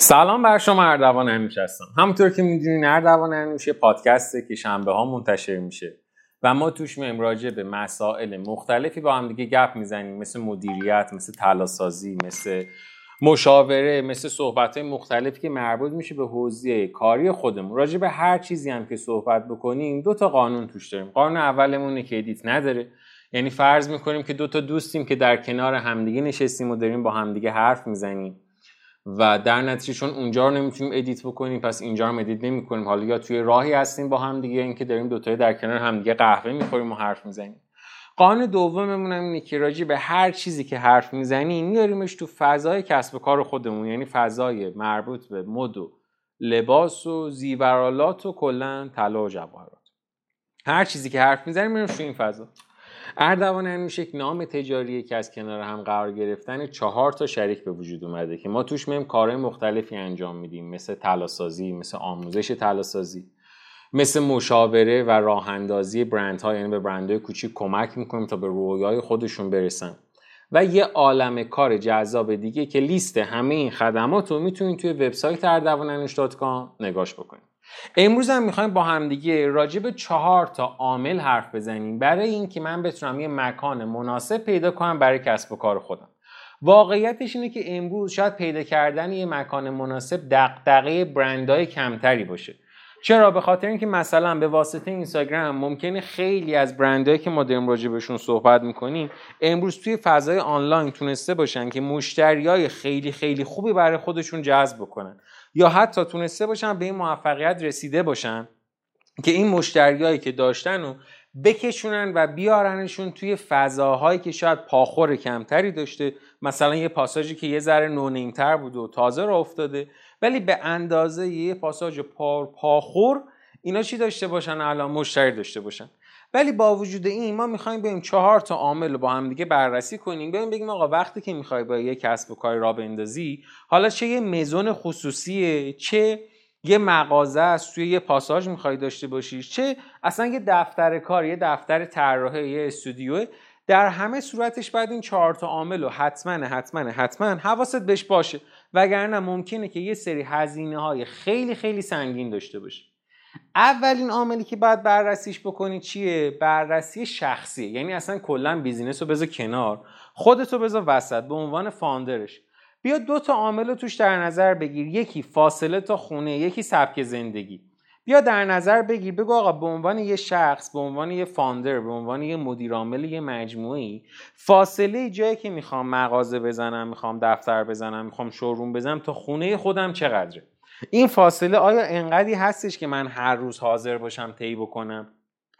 سلام بر شما اردوان انوش هستم. همونطور که می‌دونین اردوان انوش یه پادکسته که شنبه ها منتشر میشه و ما توش میایم راجع به مسائل مختلفی با هم دیگه گپ می‌زنیم. مثل مدیریت مثل طلاسازی مثل مشاوره مثل صحبت های مختلفی که مربوط میشه به حوزه کاری خودمون. راجع به هر چیزی هم که صحبت بکنیم دو تا قانون توش داریم. قانون اولمون اینه که edit نداره. یعنی فرض می‌کنیم که دو تا دوستیم که در کنار همدیگه نشستیم و داریم با همدیگه حرف می‌زنیم. و در نتیجه چون اونجا رو نمی‌تونیم edit بکنیم پس اینجا رو edit نمی‌کنیم. حالا یا توی راهی هستیم با هم دیگه اینکه داریم دوتایی در کنار همدیگه قهوه می‌خوریم و حرف می‌زنیم. قانون دوممون هم اینه که راجع به هر چیزی که حرف می‌زنیم میاریمش تو فضای کسب و کار خودمون یعنی فضای مربوط به مد و لباس و زیورالات و کلا طلا و جواهرات. هر چیزی که حرف می‌زنیم میریم تو این فضا. اردوان انوش یک نام تجاریه که از کنار هم قرار گرفتن چهار تا شریک به وجود اومده که ما توش میایم کارهای مختلفی انجام میدیم. مثل طلاسازی مثل آموزش طلاسازی مثل مشاوره و راه اندازی برندها یعنی به برندهای کوچیک کمک می‌کنیم تا به رویای خودشون برسن. و یه عالم کار جذاب دیگه که لیست همه این خدمات رو می‌تونید توی وبسایت اردوانانوش.com نگاش بکنید. امروز هم می‌خوایم با همدیگه راجع به چهار تا عامل حرف بزنیم. برای اینکه من بتونم یه مکان مناسب پیدا کنم برای کسب و کار خودم. واقعیتش اینه که امروز شاید پیدا کردن یه مکان مناسب دغدغه برندهای کمتری باشه. چرا؟ به خاطر اینکه مثلا به واسطه اینستاگرام ممکنه خیلی از برندهایی که ما داریم راجع بهشون صحبت می‌کنیم امروز توی فضای آنلاین تونسته باشن که مشتریای خیلی خیلی خوبی برای خودشون جذب بکنن. یا حتی تونسته باشن به این موفقیت رسیده باشن که این مشتریایی که داشتن و بکشونن و بیارنشون توی فضاهایی که شاید پاخور کمتری داشته. مثلا یه پاساژی که یه ذره نونیمتر بود و تازه را افتاده ولی به اندازه یه پاساژ پاخور اینا چی داشته باشن؟ الان مشتری داشته باشن. ولی با وجود این ما می‌خوایم بریم چهار تا عامل رو با هم دیگه بررسی کنیم. بریم بگیم آقا وقتی که می‌خوای با یه کسب و کاری را بندازی حالا چه یه مزون خصوصیه چه یه مغازه است توی یه پاساژ می‌خوای داشته باشی چه اصلا یه دفتر کار یه دفتر طراحی یه استودیو. در همه صورتش باید این چهار تا عامل رو حتما حتما حتما حواست بهش باشه. وگرنه ممکنه که یه سری هزینه های خیلی خیلی سنگین داشته باشه. اولین عاملی که باید بررسیش بکنی چیه؟ بررسی شخصیه یعنی اصلا کلا business رو بذار کنار خودتو بذار وسط به عنوان founder ش. بیا دو تا عامل رو توش در نظر بگیر. یکی فاصله تا خونه یکی سبک زندگی. بیا در نظر بگیر بگو آقا به عنوان یه شخص به عنوان یه founder به عنوان یه مدیر عامل یه مجموعه‌ای فاصله جایی که می‌خوام مغازه بزنم می‌خوام دفتر بزنم می‌خوام شوروم بزنم تا خونه خودم چقدره؟ این فاصله آیا انقدی هستش که من هر روز حاضر باشم طی بکنم؟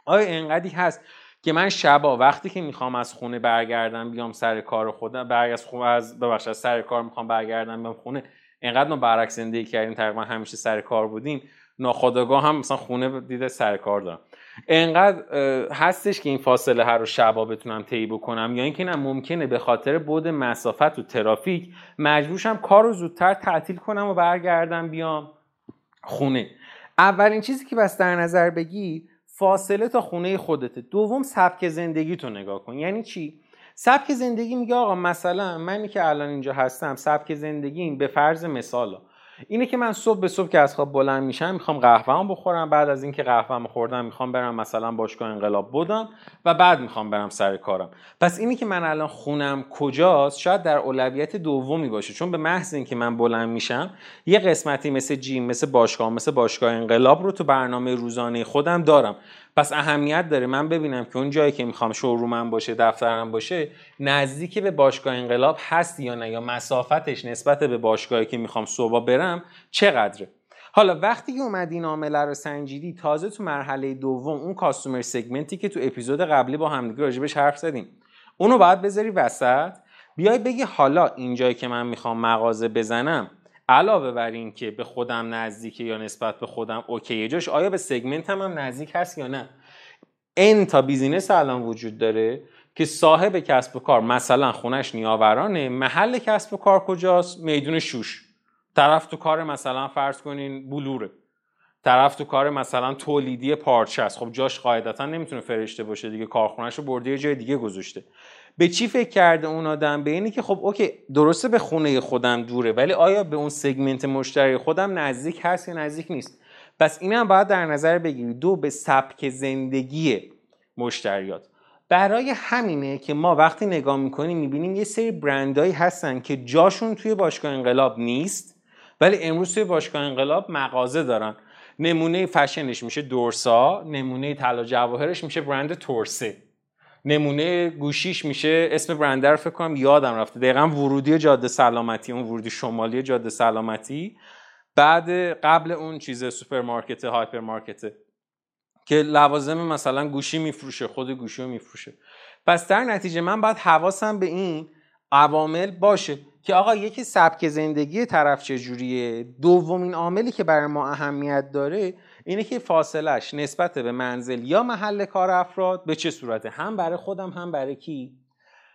آیا انقدی هست که من شبا وقتی که می‌خوام از خونه برگردم بیام سر کار خودم برگ از خونه از ببخشید از سر کار می‌خوام برگردم بیام خونه انقدر ما برعکس زندگی کردیم تقریبا همیشه سر کار بودیم. ناخداگاه هم مثلا خونه دیده سر کار دارم. انقدر هستش که این فاصله هر رو شبا بتونم طی بکنم یا اینکه نه ممکنه به خاطر بود مسافت و ترافیک مجبورشم کار رو زودتر تعطیل کنم و برگردم بیام خونه. اولین چیزی که بس در نظر بگی فاصله تا خونه خودته. دوم سبک زندگی تو نگاه کن. یعنی چی؟ سبک زندگی میگه آقا مثلا منی که الان اینجا هستم سبک زندگیم به فرض مثال اینه که من صبح به صبح که از خواب بلند میشم می‌خوام قهوه‌ام بخورم. بعد از اینکه قهوه‌ام خوردم می‌خوام برم مثلا باشگاه انقلاب بودم و بعد می‌خوام برم سر کارم. پس اینی که من الان خونم کجاست شاید در اولویت دومی باشه. چون به محض اینکه من بلند میشم یه قسمتی مثل جیم مثل باشگاه مثل باشگاه انقلاب رو تو برنامه روزانه خودم دارم. پس اهمیت داره. من ببینم که اون جایی که می‌خوام شورومم باشه دفترم باشه نزدیک به باشگاه انقلاب هست یا نه یا مسافتش نسبت به باشگاهی که می‌خوام صبح برم چقدره؟ حالا وقتی که اومدی این عامله رو سنجیدی تازه تو مرحله دوم اون کاستومر سگمنتی که تو اپیزود قبلی با همدیگه راجبش حرف زدیم. اونو باید بذاری وسط. بیای بگی حالا اینجایی که من می‌خوام مغازه بزنم علاوه بر این که به خودم نزدیکه یا نسبت به خودم okay ئه جاش آیا به segment هم, هم نزدیک هست یا نه؟ این تا business الان وجود داره که صاحب کسب و کار مثلا خونش نیاورانه محل کسب و کار کجاست؟ میدون شوش. طرف تو کار مثلا فرض کنین بلوره. طرف تو کار مثلا تولیدی پارچه است. خب جاش قاعدتا نمی‌تونه فرشته باشه دیگه کارخونهش رو برده یه جای دیگه گذاشته. به چی فکر کرده اون آدم؟ به اینی که خب اوکی درسته به خونه خودم دوره ولی آیا به اون سگمنت مشتری خودم نزدیک هست یا نزدیک نیست؟ پس این هم باید در نظر بگیرید دو به سبک زندگی مشتریات. برای همینه که ما وقتی نگاه می‌کنیم می‌بینیم یه سری برندهایی هستن که جاشون توی باشگاه انقلاب نیست ولی امروز توی باشگاه انقلاب مغازه دارن. نمونه فشنش میشه دورسا نمونه طلا جواهرش میشه برند تورسه. نمونه گوشیش میشه اسم برند رو فکر کنم یادم رفته. دقیقا ورودی جاده سلامتی اون ورودی شمالی جاده سلامتی. بعد قبل اون چیز سوپرمارکت هایپر مارکت که لوازم مثلا گوشی میفروشه خود گوشی رو میفروشه. پس در نتیجه من باید حواسم به این عوامل باشه که آقا یکی سبک زندگی طرف چجوریه؟ دومین عاملی که برای ما اهمیت داره اینه که فاصلش نسبت به منزل یا محل کار افراد به چه صورته؟ هم برای خودم هم برای کی؟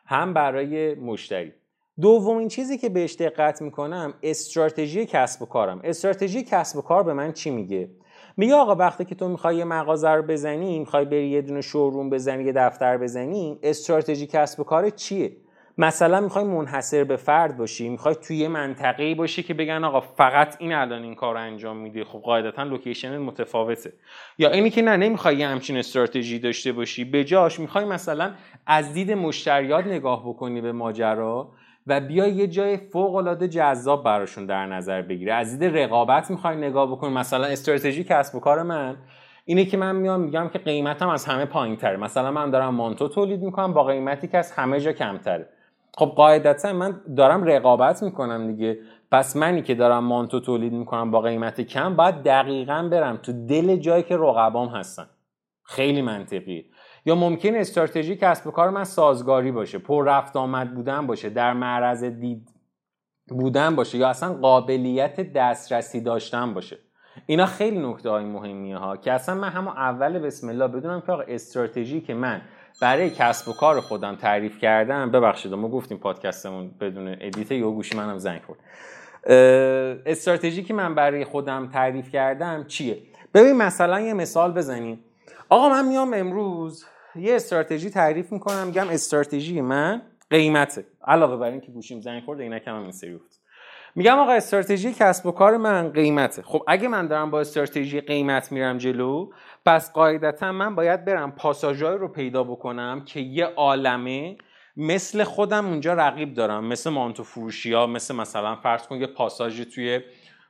هم برای مشتری. دومین چیزی که بهش دقت می‌کنم استراتژی کسب و کارم. استراتژی کسب و کار به من چی میگه؟ میگه آقا وقتی که تو می‌خوای یه مغازه رو بزنی می‌خوای بری یه دونه شوروم بزنی یه دفتر بزنی استراتژی کسب و کار چیه؟ مثلا می‌خوای منحصر به فرد باشی می‌خوای توی یه منطقه باشی که بگن آقا فقط این الان این کار انجام میده خب قاعدتا لوکیشن متفاوته. یا اینی که نه نمی‌خوای یه همچین استراتژی داشته باشی. به جاش می‌خوای مثلا از دید مشتریات نگاه بکنی به ماجرا و بیا یه جای فوق العاده جذاب براشون در نظر بگیره از دید رقابت می‌خوای نگاه بکنی. مثلا استراتژی کسب و کار من اینه که من میام میگم که قیمتم از همه پایین تره مثلا من دارم مانتو تولید می‌کنم با قیمتی که از همه جا کمتره. خب قاعدتا من دارم رقابت می‌کنم دیگه. پس منی که دارم مانتو تولید می‌کنم با قیمت کم باید دقیقا برم تو دل جایی که رقبام هستن. خیلی منطقیه. یا ممکن استراتژی کسب و کار من سازگاری باشه پر رفت آمد بودن باشه در معرض دید بودن باشه یا اصلا قابلیت دسترسی داشتن باشه. اینا خیلی نکته های مهمیه ها که اصلا من همون اول بسم الله بدونم که استراتژی که من برای کسب و کار خودم تعریف کردم. ببخشید ما گفتیم پادکستمون بدون ادیت یا گوشی منم زنگ خورد. استراتژی که من برای خودم تعریف کردم چیه؟ ببین مثلا یه مثال بزنیم. آقا من میام امروز یه استراتژی تعریف می‌کنم. میگم استراتژی من قیمته. علاوه بر اینکه گوشیم زنگ خورده اینکم هم این سری میگم آقا استراتژی کسب و کار من قیمته. خب اگه من دارم با استراتژی قیمت میرم جلو پس قاعدتا من باید برم پاساژهای رو پیدا بکنم که یه عالمه مثل خودم اونجا رقیب دارم مثل مانتو فروشی ها مثل مثلا فرض کن یه پاساژ توی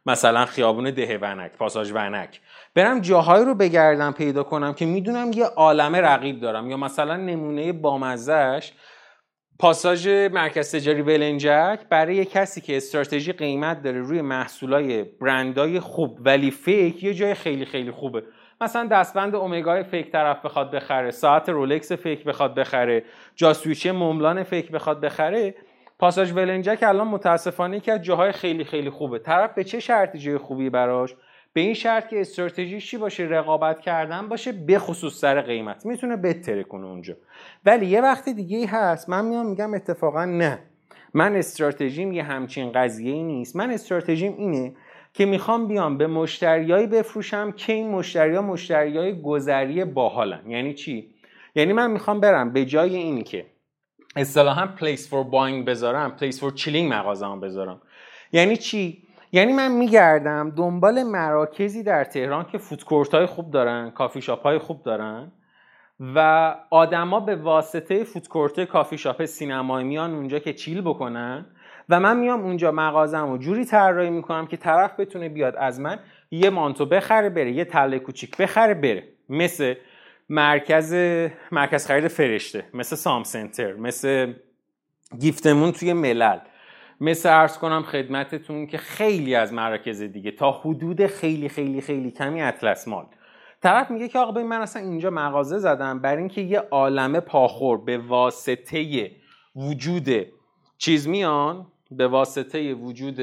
مثلا خیابون ده ونک پاساژ ونک. برم جاهایی رو بگردم پیدا کنم که می‌دونم یه عالمه رقیب دارم. یا مثلا نمونه بامزش پاساژ مرکز تجاری ولنجک برای کسی که استراتژی قیمت داره روی محصولای برندای خوب ولی fake یه جای خیلی خیلی خوبه. مثلا دستبند اومگای fake طرف بخواد بخره ساعت رولکس fake بخواد بخره جاسویچی مون‌بلان fake بخواد بخره. پاساژ ولنجک الان متاسفانه که از جاهای خیلی خیلی خوبه. طرف به چه شرطی جای خوبی براش؟ به این شرط که استراتژی چی باشه؟ رقابت کردن باشه به خصوص سر قیمت. می‌تونه بهتره کنه اونجا. ولی یه وقت دیگه هست. من میام میگم اتفاقا نه. من استراتژیم یه همچین قضیه ای نیست. من استراتژیم اینه که می‌خوام بیام به مشتریایی بفروشم که این مشتریا مشتریای گذری باحالن. یعنی چی؟ یعنی من می‌خوام برم به جای اینی که اصطلاحا place for buying بذارم place for chilling مغازه‌ام بذارم. یعنی چی؟ یعنی من میگردم دنبال مراکزی در تهران که food court های خوب دارن کافی شاپ های خوب دارن و آدما به واسطه food court کافی شاپ سینمایی میان اونجا که chill بکنن و من میام اونجا مغازم و جوری طراحی می‌کنم که طرف بتونه بیاد از من یه مانتو بخره بره یه طلای کوچیک بخره بره. مثل مرکز مرکز خرید فرشته مثل سام سنتر مثل گیفتمون توی ملل. مثل ارز کنم خدمتتون که خیلی از مراکز دیگه تا حدود خیلی خیلی خیلی کمی اطلس مال. طرف میگه که آقا ببین من اصلا اینجا مغازه زدم برای اینکه یه عالمه پاخور به واسطه وجود چیز میان. به واسطه وجود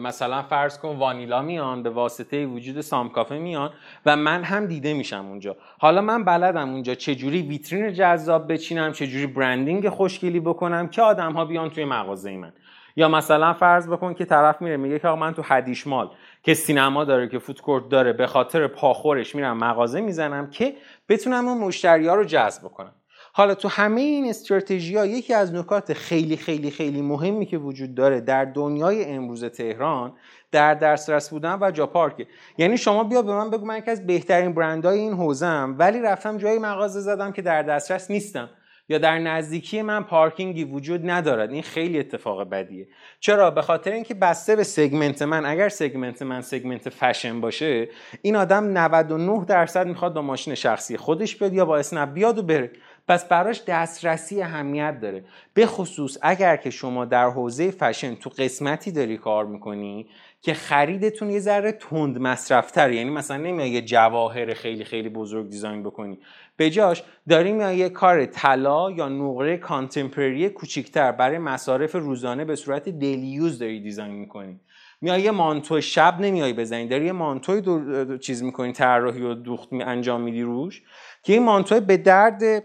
مثلا فرض کن وانیلا میان به واسطه وجود سام کافه میان و من هم دیده میشم اونجا. حالا من بلدم اونجا چجوری ویترین جذاب بچینم چجوری برندینگ خوشگلی بکنم که آدم ها بیان توی مغازه من. یا مثلا فرض بکن که طرف میره میگه که من تو حدیش مال که سینما داره که فودکورت داره به خاطر پاخورش میرم مغازه می‌زنم که بتونم اون مشتری ها رو جذب کنم حالا تو همه این استراتژی ها یکی از نکات خیلی خیلی خیلی مهمی که وجود داره در دنیای امروز تهران در دسترس بودن و جا پارک یعنی شما بیا به من بگو من یکی از بهترین برندهای این حوزم ولی رفتم جای مغازه زدم که در دسترس نیستم یا در نزدیکی من پارکینگی وجود ندارد. این خیلی اتفاق بدیه. چرا؟ به خاطر اینکه بسته به segment من اگر segment من segment fashion باشه این آدم 99 درصد می‌خواد با ماشین شخصی خودش بیاد یا با اسنپ بیاد و بره. پس براش دسترسی اهمیت داره. به خصوص اگر که شما در حوزه فشن تو قسمتی داری کار می‌کنی که خریدتون یه ذره تند مصرفتر یعنی مثلا نمیای یه جواهر خیلی خیلی بزرگ design بکنی. به جاش داری میای یه کار طلا یا نقره contemporary کوچیکتر برای مصارف روزانه به صورت daily use داری design می‌کنی. میای یه مانتو شب نمیای بزنی. داری یه مانتوی دو چیز می‌کنی طراحی و دوخت می انجام میدی روش که این مانتوی به درد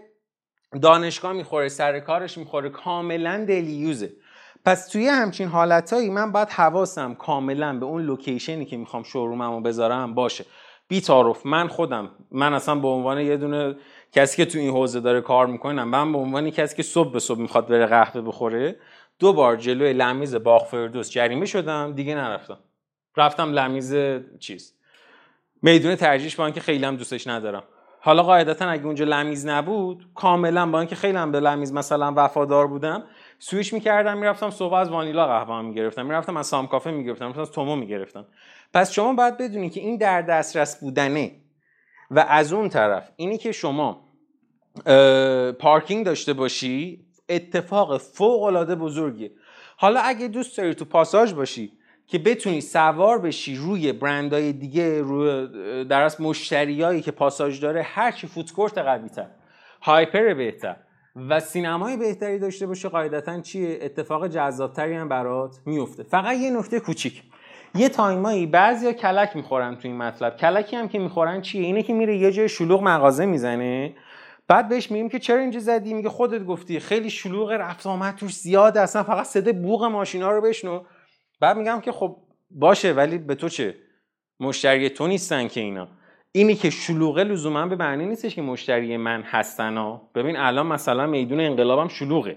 دانشگاه می‌خوره سر کارش می‌خوره کاملا دیلیوزه پس توی همچین حالتهایی من باید حواسم کاملا به اون لوکیشنی که می‌خوام شوروممو بذارم باشه. بی تعارف من خودم من اصلا به عنوان یه دونه کسی که تو این حوزه داره کار می‌کنم من به عنوان کسی که صبح به صبح می‌خواد بره قهوه بخوره دو بار جلوی لمیز باغ فردوس جریمه شدم دیگه نرفتم. رفتم لمیز چیز؟ میدون ترجیح با اینکه خیلی هم دوستش ندارم. حالا قاعدتا اگه اونجا لمیز نبود کاملا با اینکه خیلی هم به لمیز مثلا وفادار بودم سویش می‌کردم می‌رفتم صبح از وانیلا قهوه می‌گرفتم می‌رفتم از سام کافه می‌گرفتم می‌رفتم از تومو می‌گرفتم. پس شما باید بدونی که این در دسترس بودنه. و از اون طرف اینی که شما پارکینگ داشته باشی اتفاق فوق العاده بزرگیه. حالا اگه دوست داری تو پاساژ باشی که بتونی سوار بشی روی برندهای دیگه روی در از مشتریایی که پاساژ داره هر چی food court قوی تر hyper بهتر و سینمای بهتری داشته باشه قاعدتا چیه اتفاق جذابتری هم برات میفته فقط یه نکته کوچیک. یه time ایی بعضیا کلک می‌خورن تو این مطلب. کلکی هم که می‌خورن چیه؟ اینه که میره یه جای شلوغ مغازه می‌زنه بعد بهش میگیم که چرا اینجا زدی؟ میگه خودت گفتی. خیلی شلوغ رفت آمد توش زیاده اصلا فقط صدای بوق ماشینا رو بشنو. بعد میگم که خب باشه ولی به تو چه؟ مشتری تو نیستن که اینا. اینی که شلوغه لزوما به معنی نیستش که مشتری من هستن ها. ببین الان مثلا میدون انقلابم شلوغه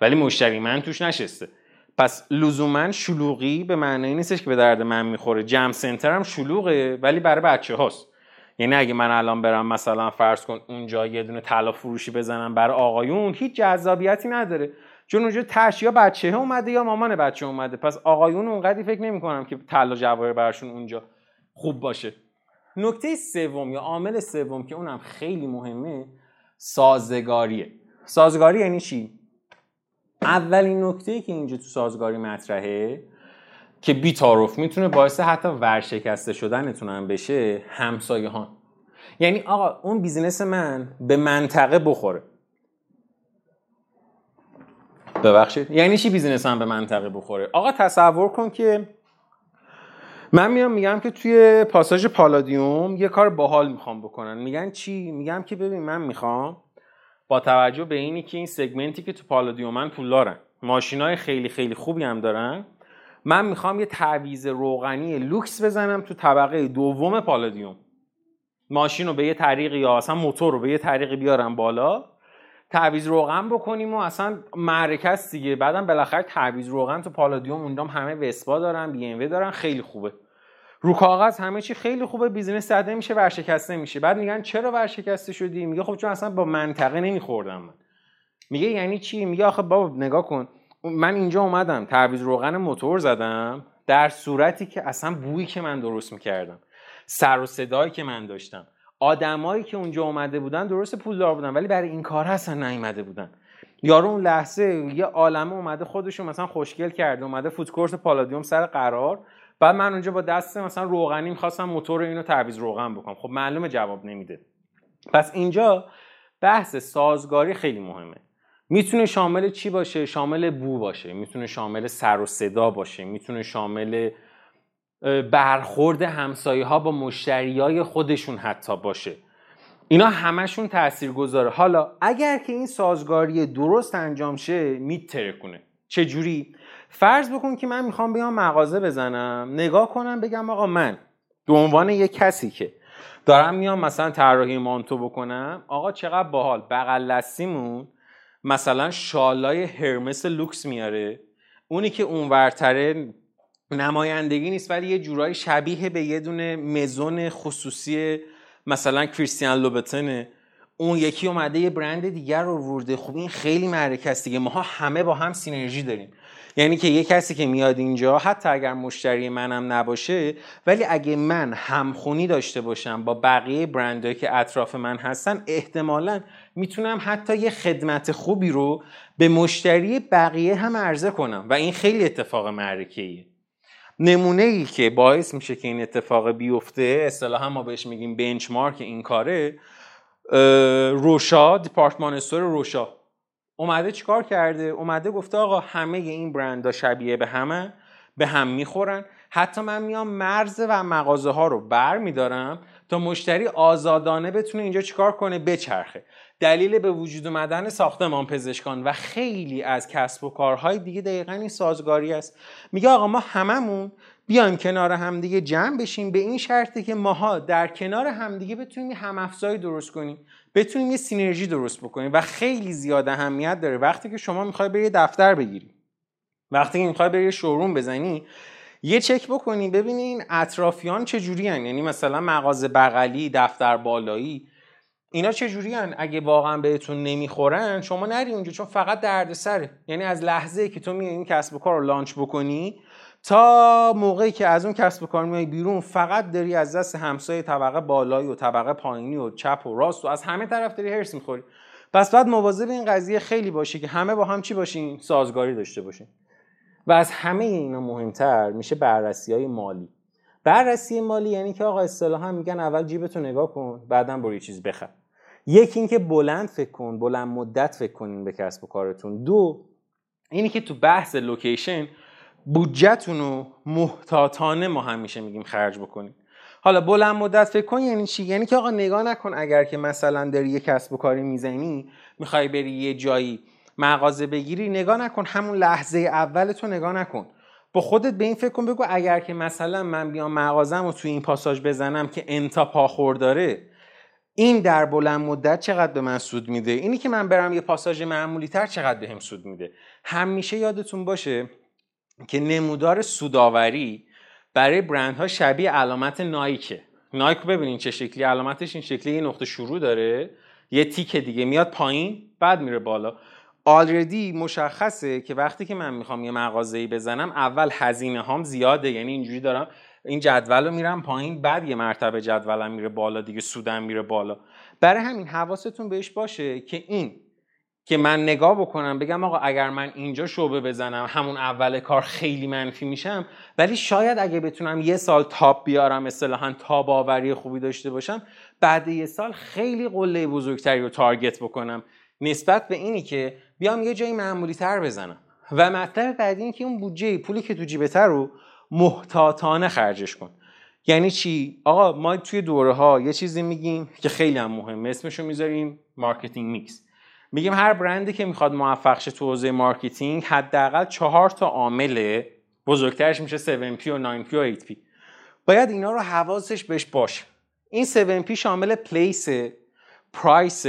ولی مشتری من توش نشسته. پس لزوما شلوغی به معنی نیستش که به درد من می‌خوره. جم سنتر هم شلوغه ولی برای بچه هاست. یعنی اگه من الان برم مثلا فرض کن اونجا یه دونه طلا فروشی بزنم برای آقایون هیچ جذابیتی نداره. چون اونجا تش یا بچه اومده یا مامان بچه اومده. پس آقایون اونقدی فکر نمی‌کنم که طلا جواهر براشون اونجا خوب باشه. نکته سوم یا عامل سوم که اونم خیلی مهمه سازگاریه. سازگاری یعنی چی؟ اولین نکته که اینجا تو سازگاری مطرحه که بیتاروف می‌تونه باعث حتی ورشکسته شدنتون هم بشه همسایه ها یعنی آقا اون بیزینس من به منطقه بخوره. ببخشید. یعنی چی business هم به منطقه بخوره؟ آقا تصور کن که من میام میگم که توی پاساژ پالادیوم یه کار باحال می‌خوام بکنم. میگن چی؟ میگم که ببین من می‌خوام با توجه به اینی که این segment ی که تو پالادیومن پولدارن ماشینای خیلی خیلی خوبی هم دارن من می‌خوام یه تعویض روغنی لوکس بزنم تو طبقه دوم پالادیوم. ماشین رو به یه طریقی یا اصلا موتور رو به یه طریقی بیارم بالا. تعویض روغن بکنیم و اصلا معرکه است دیگه. بعدم بالاخره تعویض روغن تو پالادیوم اون آدما همه وسپا دارن بی ام دارن خیلی خوبه. رو کاغذ همه چی خیلی خوبه business زده میشه ورشکسته میشه. بعد میگن چرا ورشکسته شدی؟ میگه خب چون اصلا با منطقه نمیخوردم من. میگه یعنی چی؟ میگه آخه بابا نگاه کن. من اینجا اومدم تعویض روغن موتور زدم در صورتی که اصلا بویی که من درست می‌کردم سر و صدایی که من داشتم. آدمایی که اونجا اومده بودن درست پولدار بودن ولی برای این کار اصلا نیومده بودن. یارو اون لحظه یه عالمه اومده خودشون مثلا خوشگل کرده اومده فودکورت پالادیوم سر قرار. بعد من اونجا با دست مثلا روغنی می‌خواستم موتور اینو تعویض روغن بکنم. خب معلومه جواب نمیده. پس اینجا بحث سازگاری خیلی مهمه. می‌تونه شامل چی باشه؟ شامل بو باشه. می‌تونه شامل سر و صدا باشه. می‌تونه شامل برخورد همسایه ها با مشتری های خودشون حتی باشه. اینا همشون تأثیر گذاره حالا اگر که این سازگاری درست انجام شه میترکونه چجوری؟ فرض بکن که من می‌خوام بیام مغازه بزنم. نگاه کنم بگم آقا من به عنوان یه کسی که دارم میام مثلا طراحی مانتو بکنم آقا چقدر باحال. بغل لستیمون مثلا شالای هرمس لوکس میاره. اونی که اونورتره نمایندگی نیست ولی یه جورایی شبیه به یه دونه مزون خصوصی مثلا کریستیان لوبتنه. اون یکی اومده یه برند دیگر رو ورده. خب این خیلی معرکه است دیگه. ماها همه با هم سینرژی داریم. یعنی که یه کسی که میاد اینجا حتی اگر مشتری منم نباشه ولی اگه من همخونی داشته باشم با بقیه برندهایی که اطراف من هستن احتمالا می‌تونم حتی یه خدمت خوبی رو به مشتری بقیه هم عرضه کنم. و این خیلی اتفاق معرکه نمونه ای که باعث میشه که این اتفاق بیفته اصطلاحا ما بهش میگیم بنچمارک این کاره روشا دیپارتمان استور روشا. اومده چیکار کرده؟ اومده گفته آقا همه این برندها شبیه به همه به هم می‌خورن. حتی من میام مرز و مغازه ها رو بر میدارم تا مشتری آزادانه بتونه اینجا چیکار کنه؟ بچرخه. دلیل به وجود اومدن ساختمان پزشکان و خیلی از کسب و کارهای دیگه دقیقا این سازگاری است. میگه آقا ما هممون بیایم کنار همدیگه جمع بشیم به این شرطی که ماها در کنار همدیگه بتونیم یه هم افزایی درست کنیم بتونیم یه سینرژی درست بکنیم و خیلی زیاد اهمیت داره. وقتی که شما می‌خوای بری دفتر بگیری وقتی که می‌خوای بری شوروم بزنی یه چک بکنی ببینین اطرافیان چه جوری یعنی مثلا مغازه بغلی دفتر بالایی اینا چه جوری اگه واقعا بهتون نمی‌خورن شما نری اونجا چون فقط دردسره یعنی از لحظه که تو میای این کسب و کار رو لانچ بکنی تا موقعی که از اون کسب و کار میای بیرون فقط داری از دست همسایه طبقه بالایی و طبقه پایینی و چپ و راست و از همه طرف داری هرس می‌خوری. پس بعد مواظب این قضیه خیلی باشی که همه با هم چی باشین؟ سازگاری داشته باشین. و از همه اینا مهمتر میشه بررسی های مالی. بررسی مالی یعنی که آقا اصطلاحا میگن اول جیبتو نگاه کن بعدا برو یه چیز بخر. یکی اینکه بلند فکر کن بلند مدت فکر کنین به کسب و کارتون. دو اینی که تو بحث لوکیشن بودجهتون رو محتاطانه ما همیشه میگیم خرج بکنید حالا بلند مدت فکر کن یعنی چی؟ یعنی که آقا نگاه نکن اگر که مثلا داری یه کسب و کاری می‌زنی می‌خوای بری یه جایی مغازه بگیری نگاه نکن همون لحظه اول تو نگاه نکن. با خودت به این فکر کن بگو اگر که مثلا من بیام مغازم و توی این پاساژ بزنم که انتا پاخور داره این در بلند مدت چقدر به من سود میده؟ اینی که من برم یه پاساژ معمولی تر چقدر بهم سود میده؟ همیشه یادتون باشه که نمودار سوداوری برای برندها شبیه علامت نایکه. نایک ببینین چه شکلی علامتش این شکلی یه نقطه شروع داره یه تیک دیگه میاد پایین بعد میره بالا. آلردی مشخصه که وقتی که من می‌خوام یه مغازه‌ای بزنم اول هزینه هام زیاده یعنی اینجوری دارم این جدول رو میرم پایین بعد یه مرتبه جدولم میره بالا دیگه سودم میره بالا. برای همین حواستون بهش باشه که این که من نگاه بکنم بگم آقا اگر من اینجا شعبه بزنم همون اول کار خیلی منفی میشم ولی شاید اگه بتونم یه سال تاپ بیارم اصطلاحا تاب آوری خوبی داشته باشم بعد یه سال خیلی قله بزرگتری رو تارگت بکنم. نسبت به اینی که بیام یه جایی معمولی تر بزنم. و مطلب بعدی این که اون بودجه پولی که تو جیبته رو محتاطانه خرجش کن. یعنی چی؟ آقا ما توی دوره ها یه چیزی میگیم که خیلی هم مهمه. اسمشو می‌ذاریم marketing mix میگیم هر برندی که می‌خواد موفق شه تو حوزه marketing حداقل چهار تا عامل بزرگترش میشه 7P و 9P و 8P باید اینا رو حواسش بهش باشه. این 7P شامل place price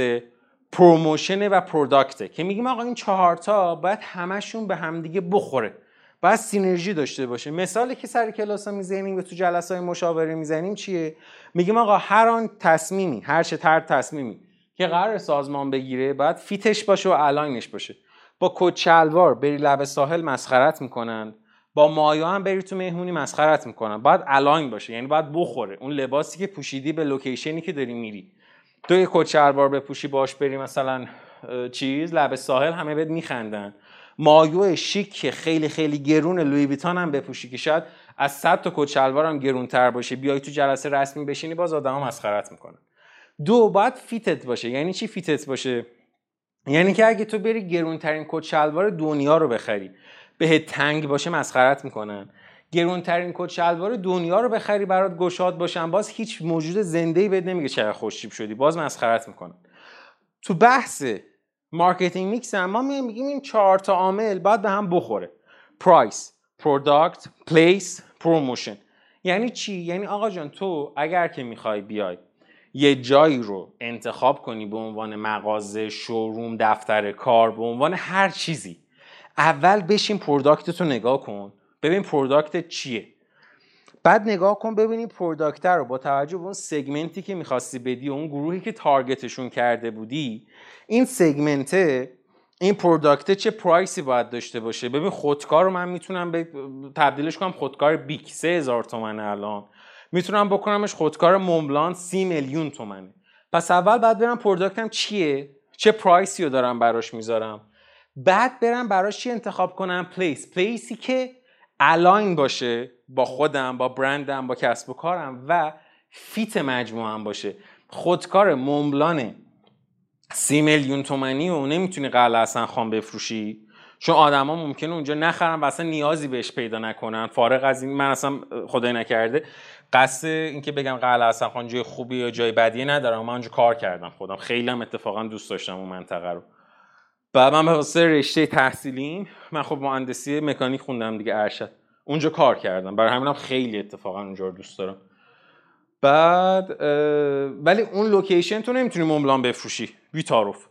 promotion و product ه که میگیم آقا این چهار تا باید همشون به همدیگه بخوره. باید synergy داشته باشه. مثالی که سر کلاس ها می‌زنیم و تو جلسه های مشاوره می‌زنیم چیه؟ میگیم آقا هر آن تصمیمی هر چه تر تصمیمی که قرار سازمان بگیره باید fit ش باشه و align ش باشه. با کت شلوار بری لب ساحل مسخرت می‌کنن. با مایو هم بری تو مهمونی مسخرت می‌کنن. باید align باشه یعنی باید بخوره. اون لباسی که پوشیدی به location ی که داری میری. تو یه کت شلوار بپوشی باش بری مثلا چیز لب ساحل همه بهت میخندن. مایو شیک خیلی خیلی گرون Louis Vuitton هم بپوشی که شاید از 100 تا کت شلوار هم گرونتر باشه. بیای تو جلسه رسمی بشینی باز آدما مسخرت می‌کنن. دو باید fit ت باشه. یعنی چی fit ت باشه؟ یعنی که اگه تو بری گرونترین کت شلوار دنیا رو بخری بهت تنگ باشه مسخرت می‌کنن. گرونترین کت شلوار دنیا رو بخری برات گشاد باشن باز هیچ موجود زنده ای بهت نمیگه چقدر خوشتیپ شدی باز مسخرت می‌کنن. تو بحث marketing mix ما میگیم این چهار تا عامل باید به هم بخوره. price product place promotion یعنی چی؟ یعنی آقا جان تو اگر که می‌خوای بیای یه جایی رو انتخاب کنی به عنوان مغازه showroom دفتر کار به عنوان هر چیزی اول بشین product رو نگاه کن. ببین product چیه. بعد نگاه کن ببینی product رو با توجه به اون segment ی که می‌خواستی بدی و اون گروهی که target شون کرده بودی این segment ه این product چه price ی باید داشته باشه؟ ببین خودکار رو من می‌تونم به تبدیلش کنم خودکار Bic سه هزار تومنه الان. می‌تونم بکنمش خودکار Montblanc سی میلیون تومنه. پس اول بعد برم product م چیه؟ چه price ی رو دارم براش می‌ذارم؟ بعد برم براش چی انتخاب کنم؟ place. place ی که align باشه با خودم با برندم با کسب و کارم و فیت مجموعم باشه. خودکار مونبلان سی میلیون تومنی و نمی‌تونی قلعه اصلا خان بفروشی. چون آدما ممکنه اونجا نخرن و اصلا نیازی بهش پیدا نکنن. فارغ از این من اصلا خدای نکرده. قصد اینکه بگم قلعه اصلا خان جای خوبی یا جای بدی ندارم. من اونجا کار کردم خودم. خیلی هم اتفاقا دوست داشتم اون منطقه رو. بعد من به واسه رشته تحصیلیم. من خب مهندسی مکانیک خوندم دیگه ارشد. اونجا کار کردم. برای همینم خیلی اتفاقا اونجا رو دوست دارم. بعد ولی اون لوکیشن تو نمی‌تونی مبلان بفروشی. بی تعارف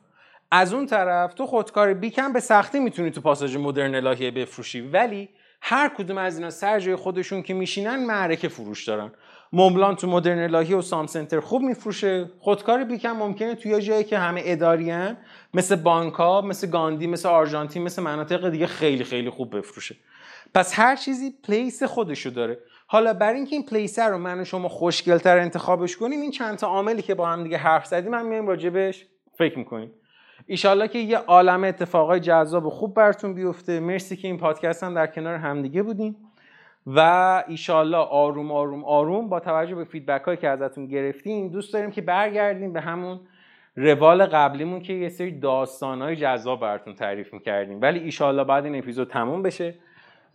از اون طرف تو خودکار بیکم به سختی می‌تونی تو پاساژ مدرن الهیه بفروشی. ولی هر کدوم از اینا سر جای خودشون که میشینن معرکه فروش دارن. مبلان تو مدرن الهی و سام سنتر خوب میفروشه. خودکار بیکم ممکنه توی جایی که همه اداریان مثل بانکا مثل گاندی مثل آرژانتین مثل مناطق دیگه خیلی خیلی خوب بفروشه. پس هر چیزی پلیس خودشو داره. حالا برای اینکه این پلیسر رو من و شما خوشگلتر انتخابش کنیم این چند تا عاملی که با هم دیگه حرف زدیم هم میایم راجبش فکر می‌کنیم. ایشالله که یه عالم اتفاقای جذاب و خوب براتون بیفته. مرسی که این پادکست هم در کنار همدیگه بودیم و ایشالله آروم آروم آروم با توجه به فیدبک هایی که ازتون گرفتیم دوست داریم که برگردیم به همون روال قبلیمون که یه سری داستان های جذاب براتون تعریف می‌کردیم. ولی ایشالله بعد این اپیزود تموم بشه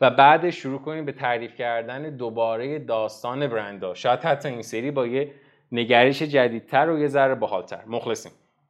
و بعدش شروع کنیم به تعریف کردن دوباره داستان برندا شاید حتی این سری با یه نگرش جدیدتر و یه ذره باحالتر. مخلصیم.